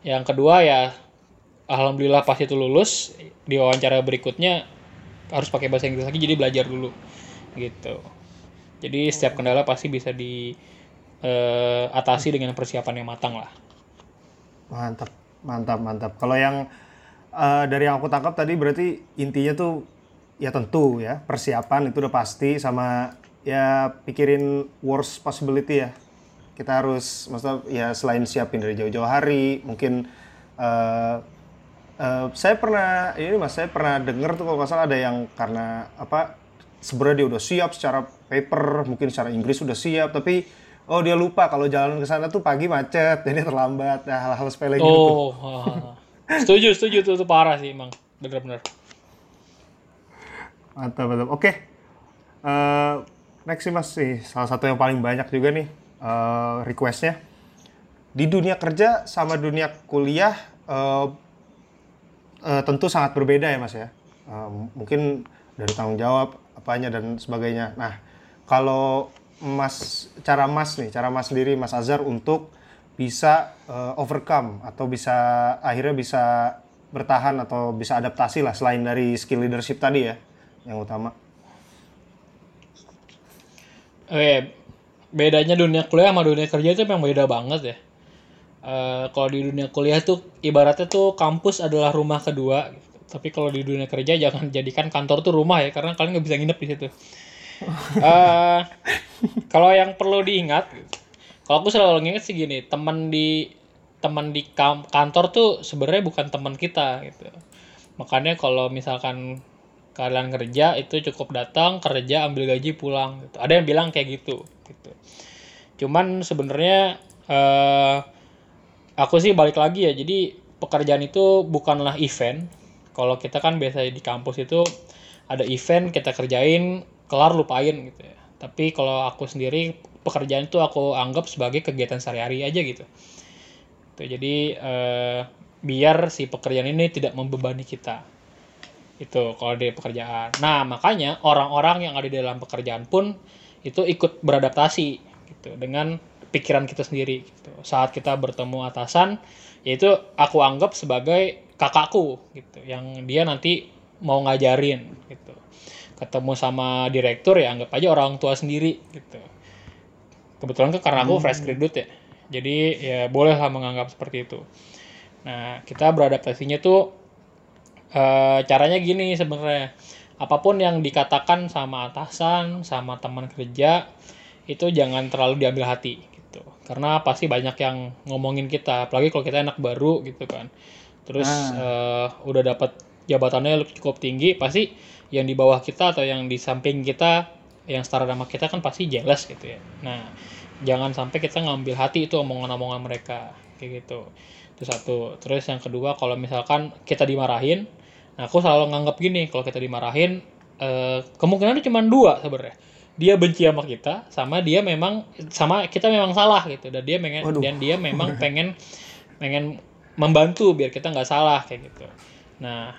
Yang kedua ya alhamdulillah pas itu lulus di wawancara berikutnya harus pakai bahasa Inggris lagi jadi belajar dulu gitu jadi setiap kendala pasti bisa diatasi uh, dengan persiapan yang matang lah. Mantap, mantap, mantap. Kalau yang uh, dari yang aku tangkap tadi berarti intinya tuh ya tentu ya persiapan itu udah pasti sama ya pikirin worst possibility ya. Kita harus maksudnya ya selain siapin dari jauh-jauh hari, mungkin uh, uh, saya pernah ini mas saya pernah dengar tuh kalau nggak salah ada yang karena apa sebenarnya dia udah siap secara paper, mungkin secara Inggris sudah siap, tapi oh dia lupa kalau jalan ke sana tuh pagi macet, jadi terlambat, nah, hal-hal sepele gitu. Oh, setuju, setuju tuh, tuh parah sih emang, bener-bener. Mantap, mantap. Oke, okay. uh, eh, next sih mas sih, salah satu yang paling banyak juga nih uh, requestnya. Di dunia kerja sama dunia kuliah uh, uh, tentu sangat berbeda ya mas ya. Uh, mungkin dari tanggung jawab apanya dan sebagainya. Nah, kalau Mas cara Mas nih, cara Mas sendiri Mas Azhar untuk bisa uh, overcome atau bisa akhirnya bisa bertahan atau bisa adaptasi lah selain dari skill leadership tadi ya yang utama. Oke, bedanya dunia kuliah sama dunia kerja itu memang beda banget ya. Uh, kalau di dunia kuliah tuh ibaratnya tuh kampus adalah rumah kedua. Tapi kalau di dunia kerja jangan jadikan kantor tuh rumah ya karena kalian nggak bisa nginep di situ. Uh, kalau yang perlu diingat kalau aku selalu ingat sih gini teman di teman di kantor tuh sebenarnya bukan teman kita gitu. Makanya kalau misalkan kalian kerja itu cukup datang kerja ambil gaji pulang gitu. Ada yang bilang kayak gitu gitu. Cuman sebenarnya uh, aku sih balik lagi ya jadi pekerjaan itu bukanlah event. Kalau kita kan biasa di kampus itu ada event kita kerjain kelar lupain gitu ya. Tapi kalau aku sendiri pekerjaan itu aku anggap sebagai kegiatan sehari-hari aja gitu. Tuh jadi eh, biar si pekerjaan ini tidak membebani kita. Itu kalau di pekerjaan. Nah makanya orang-orang yang ada di dalam pekerjaan pun itu ikut beradaptasi gitu dengan pikiran kita sendiri gitu. saat kita bertemu atasan yaitu aku anggap sebagai kakakku gitu yang dia nanti mau ngajarin gitu. Ketemu sama direktur ya anggap aja orang tua sendiri gitu. Kebetulan kan karena aku fresh hmm. graduate ya. Jadi ya boleh lah menganggap seperti itu. Nah kita beradaptasinya tuh e, caranya gini sebenarnya. Apa pun yang dikatakan sama atasan sama teman kerja itu jangan terlalu diambil hati karena pasti banyak yang ngomongin kita apalagi kalau kita anak baru gitu kan. Terus uh, udah dapat jabatannya cukup tinggi pasti yang di bawah kita atau yang di samping kita yang setara sama kita kan pasti jealous gitu ya. Nah jangan sampai kita ngambil hati itu omongan-omongan mereka kayak gitu. Itu satu. Terus yang kedua kalau misalkan kita dimarahin nah aku selalu nganggap gini kalau kita dimarahin eh, kemungkinan cuma dua sebenarnya dia benci sama kita sama dia memang sama kita memang salah gitu. Dan dia pengen dan dia memang pengen pengen membantu biar kita nggak salah kayak gitu. Nah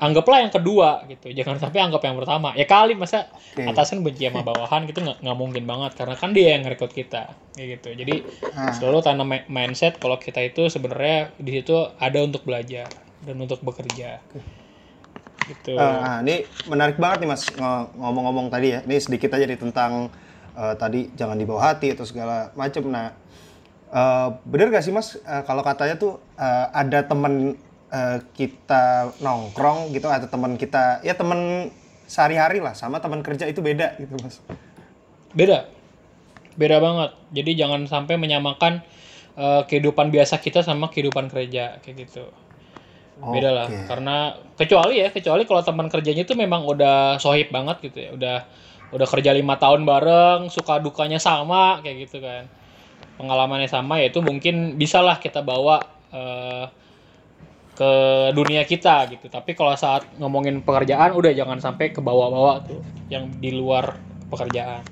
anggaplah yang kedua gitu. Jangan sampai anggap yang pertama. Ya kali masa Oke. atasan benci sama bawahan gitu nggak mungkin banget. Karena kan dia yang rekrut kita kayak gitu. Jadi Ah. selalu tanam mi- mindset kalau kita itu sebenarnya di situ ada untuk belajar dan untuk bekerja gitu Ah, ah, ini menarik banget nih mas Ngo- ngomong-ngomong tadi ya. Ini sedikit aja nih tentang eh, tadi jangan dibawa hati atau segala macam. Nah, eh, bener gak sih mas eh, kalau katanya tuh eh, ada temen eh, kita nongkrong gitu atau teman kita ya temen sehari-hari lah sama teman kerja itu beda gitu mas. beda beda banget jadi jangan sampai menyamakan eh, kehidupan biasa kita sama kehidupan kerja kayak gitu beda lah karena kecuali ya kecuali kalau teman kerjanya itu memang udah sohib banget gitu ya udah udah kerja lima tahun bareng suka dukanya sama kayak gitu kan. Pengalamannya sama ya itu mungkin bisalah kita bawa eh, ke dunia kita gitu. Tapi kalau saat ngomongin pekerjaan udah jangan sampai ke bawah-bawah tuh yang di luar pekerjaan.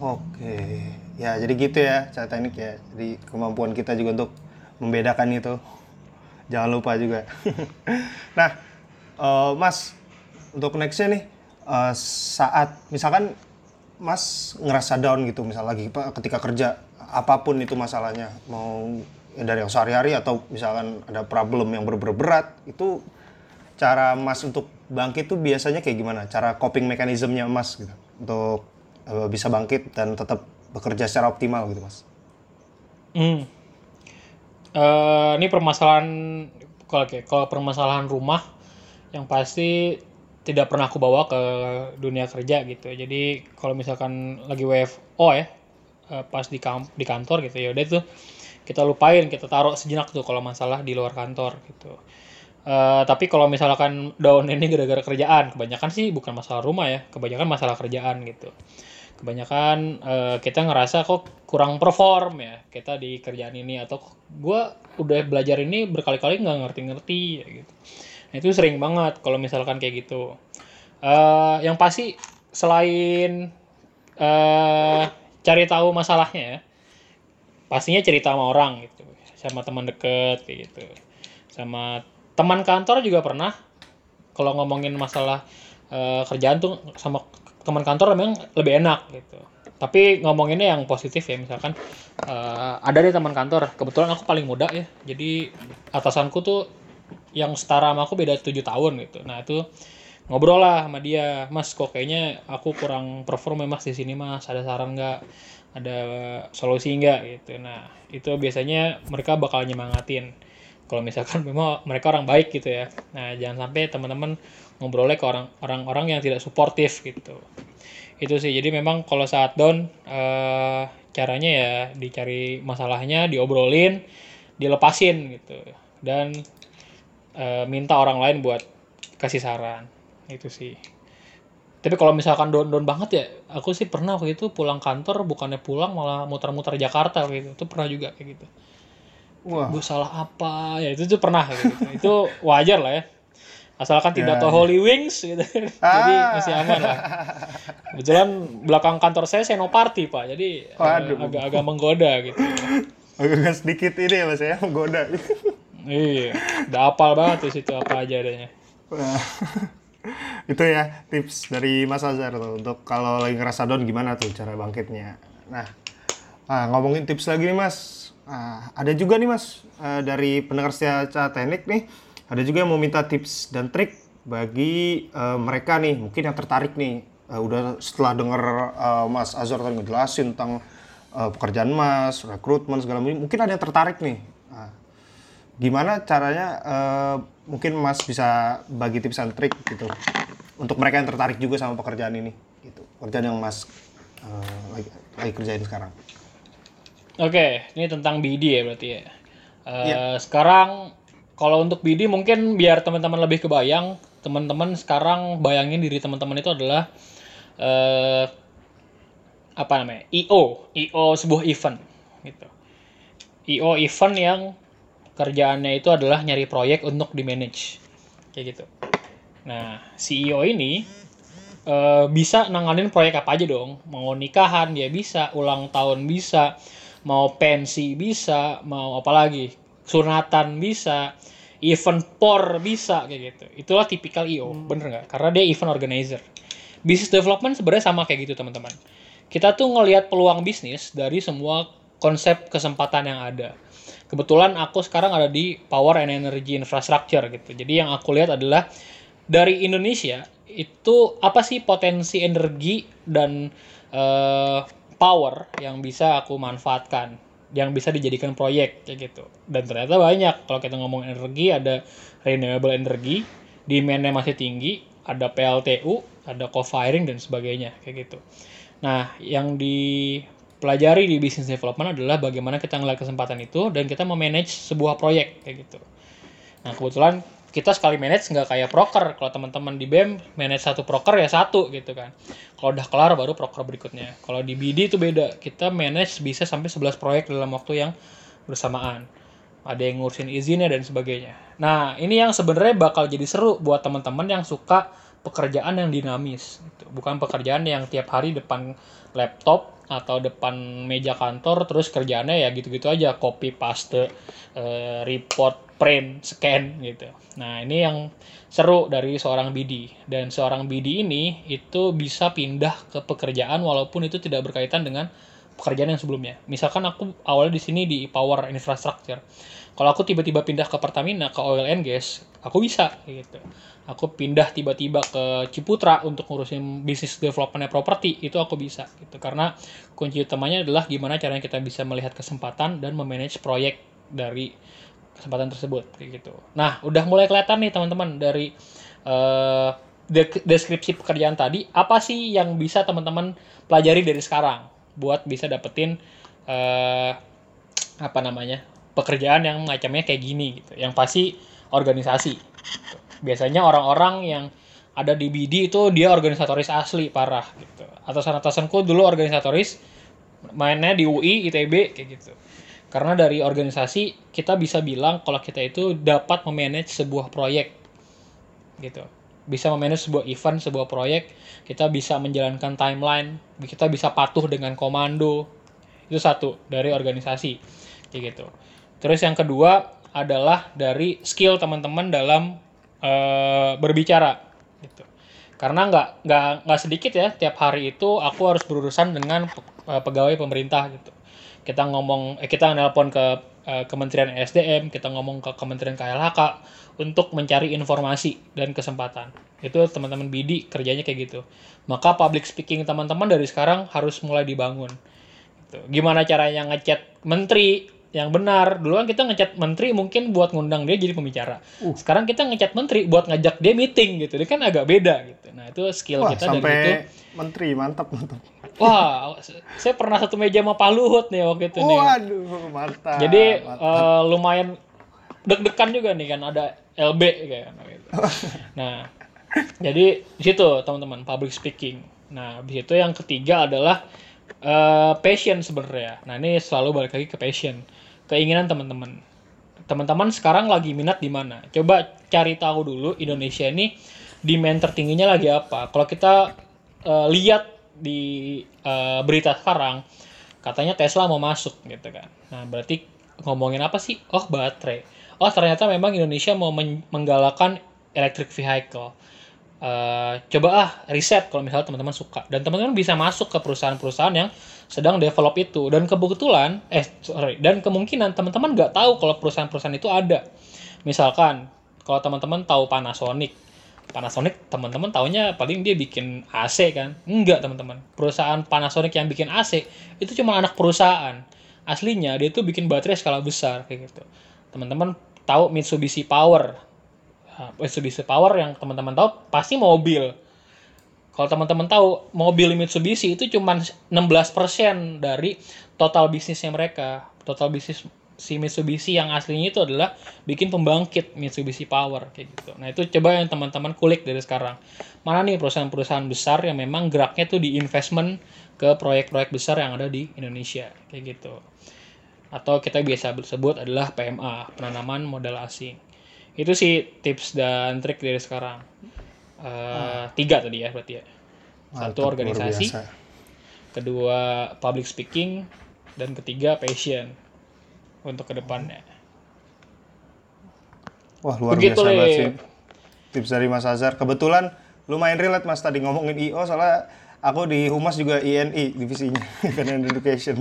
Oke, ya jadi gitu ya cara teknik ya. Jadi kemampuan kita juga untuk membedakan itu. Jangan lupa juga. nah, eh, Mas, untuk nextnya nih, eh, saat misalkan Mas ngerasa down gitu, misal lagi ketika kerja, apa pun itu masalahnya, mau ya dari yang sehari-hari atau misalkan ada problem yang bener-bener berat, itu cara Mas untuk bangkit tuh biasanya kayak gimana? Cara coping mekanismenya Mas gitu untuk eh, bisa bangkit dan tetap bekerja secara optimal gitu Mas. Hmm. Eh, ini permasalahan kalau kalau permasalahan rumah yang pasti tidak pernah aku bawa ke dunia kerja gitu. Jadi kalau misalkan lagi WFO ya, eh, pas di kam- di kantor gitu ya udah tuh kita lupain, kita taruh sejenak tuh kalau masalah di luar kantor gitu. Eh, tapi kalau misalkan down ini gara-gara kerjaan, kebanyakan sih bukan masalah rumah ya, kebanyakan masalah kerjaan gitu kebanyakan eh, kita ngerasa kok kurang perform ya kita di kerjaan ini atau gue udah belajar ini berkali-kali nggak ngerti-ngerti ya gitu. Nah, itu sering banget kalau misalkan kayak gitu. Eh, yang pasti selain eh cari tahu masalahnya ya pastinya cerita sama orang gitu sama teman deket gitu. Sama teman kantor juga pernah kalau ngomongin masalah eh, kerjaan tuh sama teman kantor memang lebih enak gitu. Tapi ngomonginnya yang positif ya misalkan eh, ada nih teman kantor. Kebetulan aku paling muda ya jadi atasanku tuh yang setara sama aku beda tujuh tahun gitu. Nah itu ngobrol lah sama dia mas kok kayaknya aku kurang perform ya mas di sini mas? Ada saran nggak? Ada solusi nggak? Gitu. Nah itu biasanya mereka bakal nyemangatin kalau misalkan memang mereka orang baik gitu ya. Nah jangan sampai teman-teman ngobrolnya ke orang orang-orang yang tidak suportif gitu. Itu sih. Jadi memang kalau saat down eh, caranya ya dicari masalahnya diobrolin dilepasin gitu. Dan eh, minta orang lain buat kasih saran. Itu sih. Tapi kalau misalkan down down banget ya aku sih pernah waktu itu pulang kantor bukannya pulang malah muter-muter Jakarta waktu itu. Itu pernah juga kayak gitu Wah, gue salah apa? Ya itu tuh pernah gitu. Itu wajar lah ya. Asalkan tidak Ya, tahu ya. Holy Wings gitu. Jadi Ah. masih aman lah. Kebetulan belakang kantor saya Senoparty pak. Jadi eh, agak-agak menggoda gitu. Agak sedikit ini ya Mas ya, menggoda. iya udah apal banget di situ apa aja adanya. Itu ya tips dari Mas Azhar tuh untuk kalau lagi ngerasa down gimana tuh cara bangkitnya. Nah, ah, ngomongin tips lagi nih Mas. Ah, ada juga nih Mas eh, dari pendengar setia Cara teknik nih, ada juga yang mau minta tips dan trik bagi eh, mereka nih, mungkin yang tertarik nih, eh, udah setelah denger eh, Mas Azhar tadi ngejelasin tentang eh, pekerjaan Mas, rekrutmen segala macam, mungkin ada yang tertarik nih. Ah, gimana caranya eh, mungkin Mas bisa bagi tips and trik gitu untuk mereka yang tertarik juga sama pekerjaan ini gitu. Pekerjaan yang Mas eh, lagi, lagi kerjain sekarang Oke, ini tentang BD ya berarti ya. Eh, Iya. Sekarang kalau untuk BD mungkin biar teman-teman lebih kebayang, teman-teman sekarang bayangin diri teman-teman itu adalah eh apa namanya? IO, IO sebuah event gitu. IO event yang kerjaannya itu adalah nyari proyek untuk di manage kayak gitu. Nah, CEO ini eh, bisa nanganin proyek apa aja dong. Mau nikahan dia bisa, ulang tahun bisa, mau pensi bisa, mau apa lagi, sunatan bisa. event por bisa kayak gitu. Itulah tipikal io bener nggak? Karena dia event organizer. Business development sebenarnya sama kayak gitu teman-teman. Kita tuh ngelihat peluang bisnis dari semua konsep kesempatan yang ada. Kebetulan aku sekarang ada di power and energy infrastructure gitu. Jadi yang aku lihat adalah dari Indonesia itu apa sih potensi energi dan eh, power yang bisa aku manfaatkan yang bisa dijadikan proyek kayak gitu. Dan ternyata banyak. Kalau kita ngomong energi ada renewable energy demandnya masih tinggi ada PLTU ada co-firing dan sebagainya kayak gitu. Nah yang dipelajari di business development adalah bagaimana kita ngeliat kesempatan itu dan kita memanage sebuah proyek kayak gitu nah kebetulan kita sekali manage nggak kayak proker. Kalau teman-teman di BEM manage satu proker ya satu gitu kan. Kalau udah kelar baru proker berikutnya. Kalau di BD itu beda. Kita manage bisa sampai 11 proyek dalam waktu yang bersamaan. Ada yang ngurusin izinnya dan sebagainya. Nah ini yang sebenarnya bakal jadi seru buat teman-teman yang suka pekerjaan yang dinamis gitu. bukan pekerjaan yang tiap hari depan laptop atau depan meja kantor terus kerjaannya ya gitu-gitu aja. Copy paste eh, report print scan gitu. Nah ini yang seru dari seorang BD dan seorang BD ini itu bisa pindah ke pekerjaan walaupun itu tidak berkaitan dengan pekerjaan yang sebelumnya. Misalkan aku awalnya di sini di power infrastructure. Kalau aku tiba-tiba pindah ke Pertamina ke oil and gas aku bisa gitu. Aku pindah tiba-tiba ke Ciputra untuk ngurusin bisnis developmentnya properti itu aku bisa gitu. Karena kunci utamanya adalah gimana caranya kita bisa melihat kesempatan dan memanage proyek dari kesempatan tersebut kayak gitu. Nah udah mulai kelihatan nih teman-teman dari eh, de- deskripsi pekerjaan tadi apa sih yang bisa teman-teman pelajari dari sekarang buat bisa dapetin eh, apa namanya pekerjaan yang macamnya kayak gini gitu. Yang pasti organisasi. Biasanya orang-orang yang ada di BD itu dia organisatoris asli parah gitu. Atasan-atasanku dulu organisatoris mainnya di UI ITB kayak gitu karena dari organisasi kita bisa bilang kalau kita itu dapat memanage sebuah proyek. Gitu. Bisa memanage sebuah event sebuah proyek kita bisa menjalankan timeline kita bisa patuh dengan komando. Itu satu dari organisasi. Kayak gitu. Terus yang kedua adalah dari skill teman-teman dalam eh, berbicara. Gitu. Karena nggak nggak nggak sedikit ya tiap hari itu aku harus berurusan dengan eh, pegawai pemerintah gitu kita ngomong eh, kita nelpon ke eh, Kementerian SDM kita ngomong ke Kementerian KLHK untuk mencari informasi dan kesempatan. Itu teman-teman BD kerjanya kayak gitu. Maka public speaking teman-teman dari sekarang harus mulai dibangun. Gitu. gimana caranya ngechat menteri yang benar? Dulu kan kita ngechat menteri mungkin buat ngundang dia jadi pembicara. Sekarang kita ngechat menteri buat ngajak dia meeting gitu. Dia kan agak beda gitu. Nah itu skill Wah, kita dari sampai itu menteri mantap mantap. Wah saya pernah satu meja sama Pak Luhut nih waktu itu nih Waduh, mantap. jadi mantap. eh, lumayan deg-degan juga nih kan ada LB kayak gitu. Nah, jadi di situ teman-teman public speaking. Nah, di situ yang ketiga adalah eh, passion sebenarnya. Nah, ini selalu balik lagi ke passion, keinginan teman-teman. Teman-teman sekarang lagi minat di mana? Coba cari tahu dulu Indonesia ini demand tertingginya lagi apa. Kalau kita eh, lihat di eh, berita sekarang, katanya Tesla mau masuk gitu kan. Nah, berarti ngomongin apa sih? Oh, baterai. Oh, ternyata memang Indonesia mau men- menggalakkan electric vehicle. Eh, coba ah riset kalau misalnya teman-teman suka dan teman-teman bisa masuk ke perusahaan-perusahaan yang sedang develop itu dan kebetulan eh sorry dan kemungkinan teman-teman nggak tahu kalau perusahaan-perusahaan itu ada misalkan kalau teman-teman tahu Panasonic Panasonic teman-teman taunya paling dia bikin AC kan? Enggak teman-teman. Perusahaan Panasonic yang bikin AC itu cuma anak perusahaan. Aslinya dia tuh bikin baterai skala besar kayak gitu. Teman-teman tahu Mitsubishi Power? Nah, Mitsubishi Power yang teman-teman tahu pasti mobil. Kalau teman-teman tahu mobil Mitsubishi itu cuma 16% dari total bisnisnya mereka. Total bisnis si Mitsubishi yang aslinya itu adalah bikin pembangkit Mitsubishi Power kayak gitu. Nah itu coba yang teman-teman kulik dari sekarang. Mana nih perusahaan-perusahaan besar yang memang geraknya tuh di investment ke proyek-proyek besar yang ada di Indonesia kayak gitu. Atau kita biasa sebut adalah PMA penanaman modal asing. Itu sih tips dan trik dari sekarang. Eh, Tiga tadi ya berarti ya. Satu Mantap, organisasi, kedua public speaking, dan ketiga passion untuk ke depannya. Wah, luar Begitu, biasa banget sih. Tips dari Mas Azhar. Kebetulan lumayan relate Mas tadi ngomongin IO soalnya aku di Humas juga INI divisinya, Independent Education.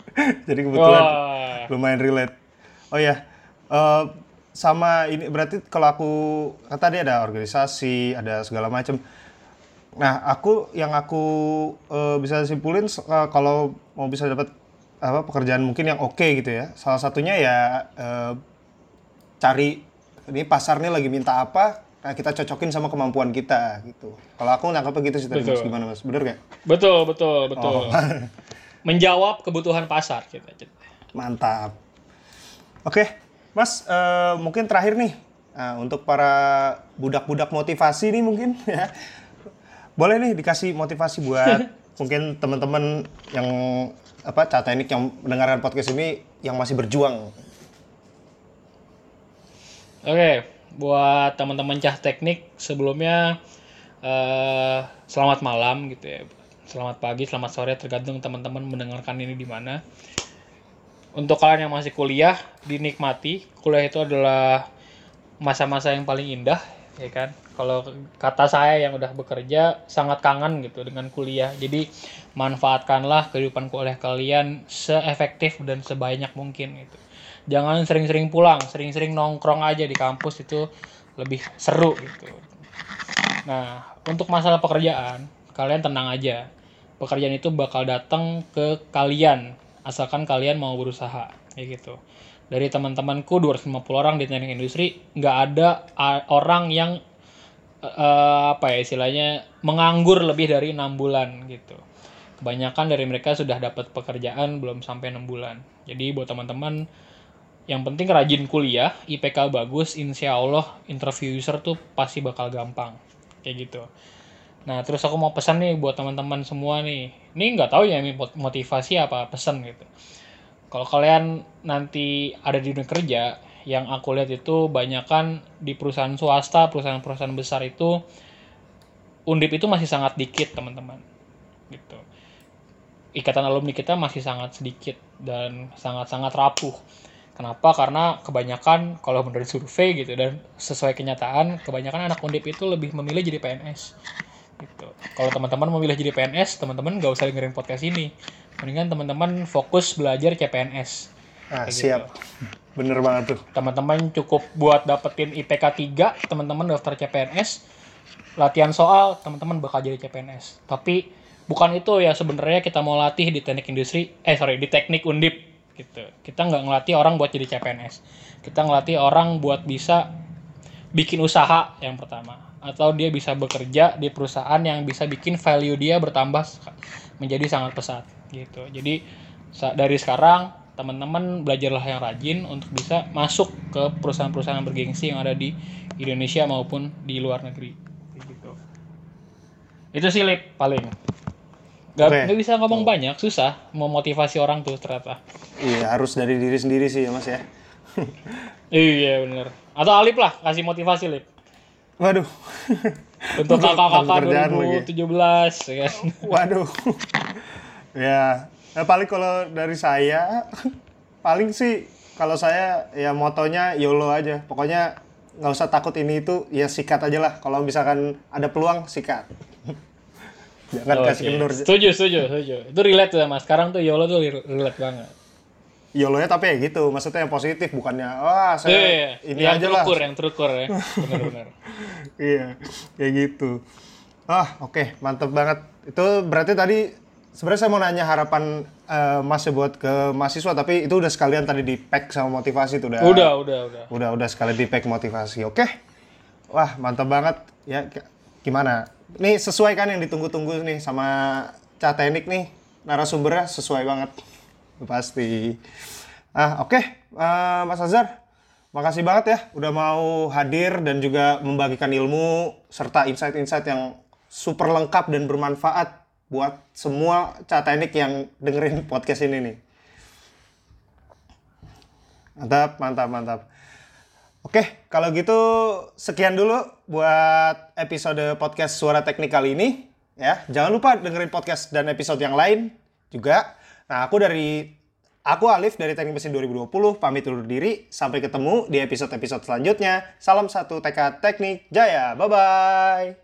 Jadi kebetulan Wah. lumayan relate. Oh ya, eh, sama ini berarti kalau aku kan tadi ada organisasi, ada segala macam. Nah, aku yang aku eh, bisa simpulin eh, kalau mau bisa dapat apa pekerjaan mungkin yang oke gitu ya. Salah satunya ya eh, cari ini pasarnya lagi minta apa, nah kita cocokin sama kemampuan kita gitu. Kalau aku nangkapnya gitu sih tadi Mas gimana Mas? Bener nggak? Betul, betul, betul. Oh. Menjawab kebutuhan pasar gitu. Mantap. Oke, Mas, eh, mungkin terakhir nih nah, untuk para budak-budak motivasi nih mungkin ya. Boleh nih dikasih motivasi buat mungkin teman-teman yang apa Cata Teknik yang mendengarkan podcast ini yang masih berjuang. Oke, buat teman-teman cah teknik sebelumnya eh selamat malam gitu ya. Selamat pagi, selamat sore tergantung teman-teman mendengarkan ini di mana. Untuk kalian yang masih kuliah, dinikmati. Kuliah itu adalah masa-masa yang paling indah, ya kan? Kalau kata saya yang udah bekerja sangat kangen gitu dengan kuliah. Jadi manfaatkanlah kehidupan kuliah kalian seefektif dan sebanyak mungkin gitu. Jangan sering-sering pulang, sering-sering nongkrong aja di kampus itu lebih seru gitu. Nah, untuk masalah pekerjaan, kalian tenang aja. Pekerjaan itu bakal datang ke kalian asalkan kalian mau berusaha kayak gitu. Dari teman-temanku 250 orang di teknik industri nggak ada orang yang eh, apa ya istilahnya menganggur lebih dari enam bulan gitu. Kebanyakan dari mereka sudah dapat pekerjaan belum sampai enam bulan. Jadi buat teman-teman yang penting rajin kuliah, IPK bagus, insya Allah interview user tuh pasti bakal gampang kayak gitu. Nah terus aku mau pesan nih buat teman-teman semua nih, ini nggak tahu ya ini mot- motivasi apa pesan gitu. Kalau kalian nanti ada di dunia kerja, yang aku lihat itu banyakan di perusahaan swasta, perusahaan-perusahaan besar itu undip itu masih sangat dikit teman-teman, gitu. Ikatan alumni kita masih sangat sedikit dan sangat-sangat rapuh. Kenapa? Karena kebanyakan kalau menurut survei gitu dan sesuai kenyataan, kebanyakan anak undip itu lebih memilih jadi PNS. Gitu. Kalau teman-teman memilih jadi PNS, teman-teman nggak usah dengerin podcast ini. Mendingan teman-teman fokus belajar CPNS. Nah, Kayak siap. Bener banget tuh. Teman-teman cukup buat dapetin IPK 3, teman-teman daftar CPNS, latihan soal, teman-teman bakal jadi CPNS. Tapi bukan itu ya sebenarnya kita mau latih di teknik industri, eh sorry, di teknik undip gitu. Kita nggak ngelatih orang buat jadi CPNS. Kita ngelatih orang buat bisa bikin usaha yang pertama atau dia bisa bekerja di perusahaan yang bisa bikin value dia bertambah menjadi sangat pesat gitu. Jadi dari sekarang teman-teman belajarlah yang rajin untuk bisa masuk ke perusahaan-perusahaan bergengsi yang ada di Indonesia maupun di luar negeri gitu. Itu sih Lip, paling. Gak, Oke. nggak bisa ngomong banyak, susah memotivasi orang tuh ternyata. Iya, harus dari diri sendiri sih ya Mas ya. Iya bener. Atau Alip lah, kasih motivasi Lip. Waduh. Untuk kakak-kakak pekerjaan lagi. 2017 ya kan. Waduh. ya, nah, paling kalau dari saya paling sih kalau saya ya motonya YOLO aja. Pokoknya nggak usah takut ini itu ya sikat aja lah. Kalau misalkan ada peluang sikat. Jangan kasih Oke. kendor. Setuju, setuju, setuju. Itu relate tuh sama sekarang tuh YOLO tuh relate banget. YOLO-nya tapi ya gitu, maksudnya yang positif bukannya wah saya Iya, iya. ini yang aja lah. terukur, yang terukur ya. Benar-benar. iya, kayak gitu. Ah, oke, mantep banget. Itu berarti tadi sebenarnya saya mau nanya harapan eh, Mas ya buat ke mahasiswa, tapi itu udah sekalian tadi di pack sama motivasi itu udah. Udah, udah, udah. Udah, udah sekalian di pack motivasi. Oke. Wah, mantep banget. Ya, gimana? Nih sesuai kan yang ditunggu-tunggu nih sama Cah Teknik nih. Narasumbernya sesuai banget. Pasti. Ah, oke. Eh, Mas Azhar, makasih banget ya udah mau hadir dan juga membagikan ilmu serta insight-insight yang super lengkap dan bermanfaat buat semua Cah Teknik yang dengerin podcast ini nih. Mantap, mantap, mantap. Oke, kalau gitu sekian dulu buat episode podcast Suara Teknik kali ini. Ya, jangan lupa dengerin podcast dan episode yang lain juga. Nah, aku dari Aku Alif dari Teknik Mesin 2020, pamit undur diri. Sampai ketemu di episode-episode selanjutnya. Salam satu TK Teknik Jaya. Bye-bye.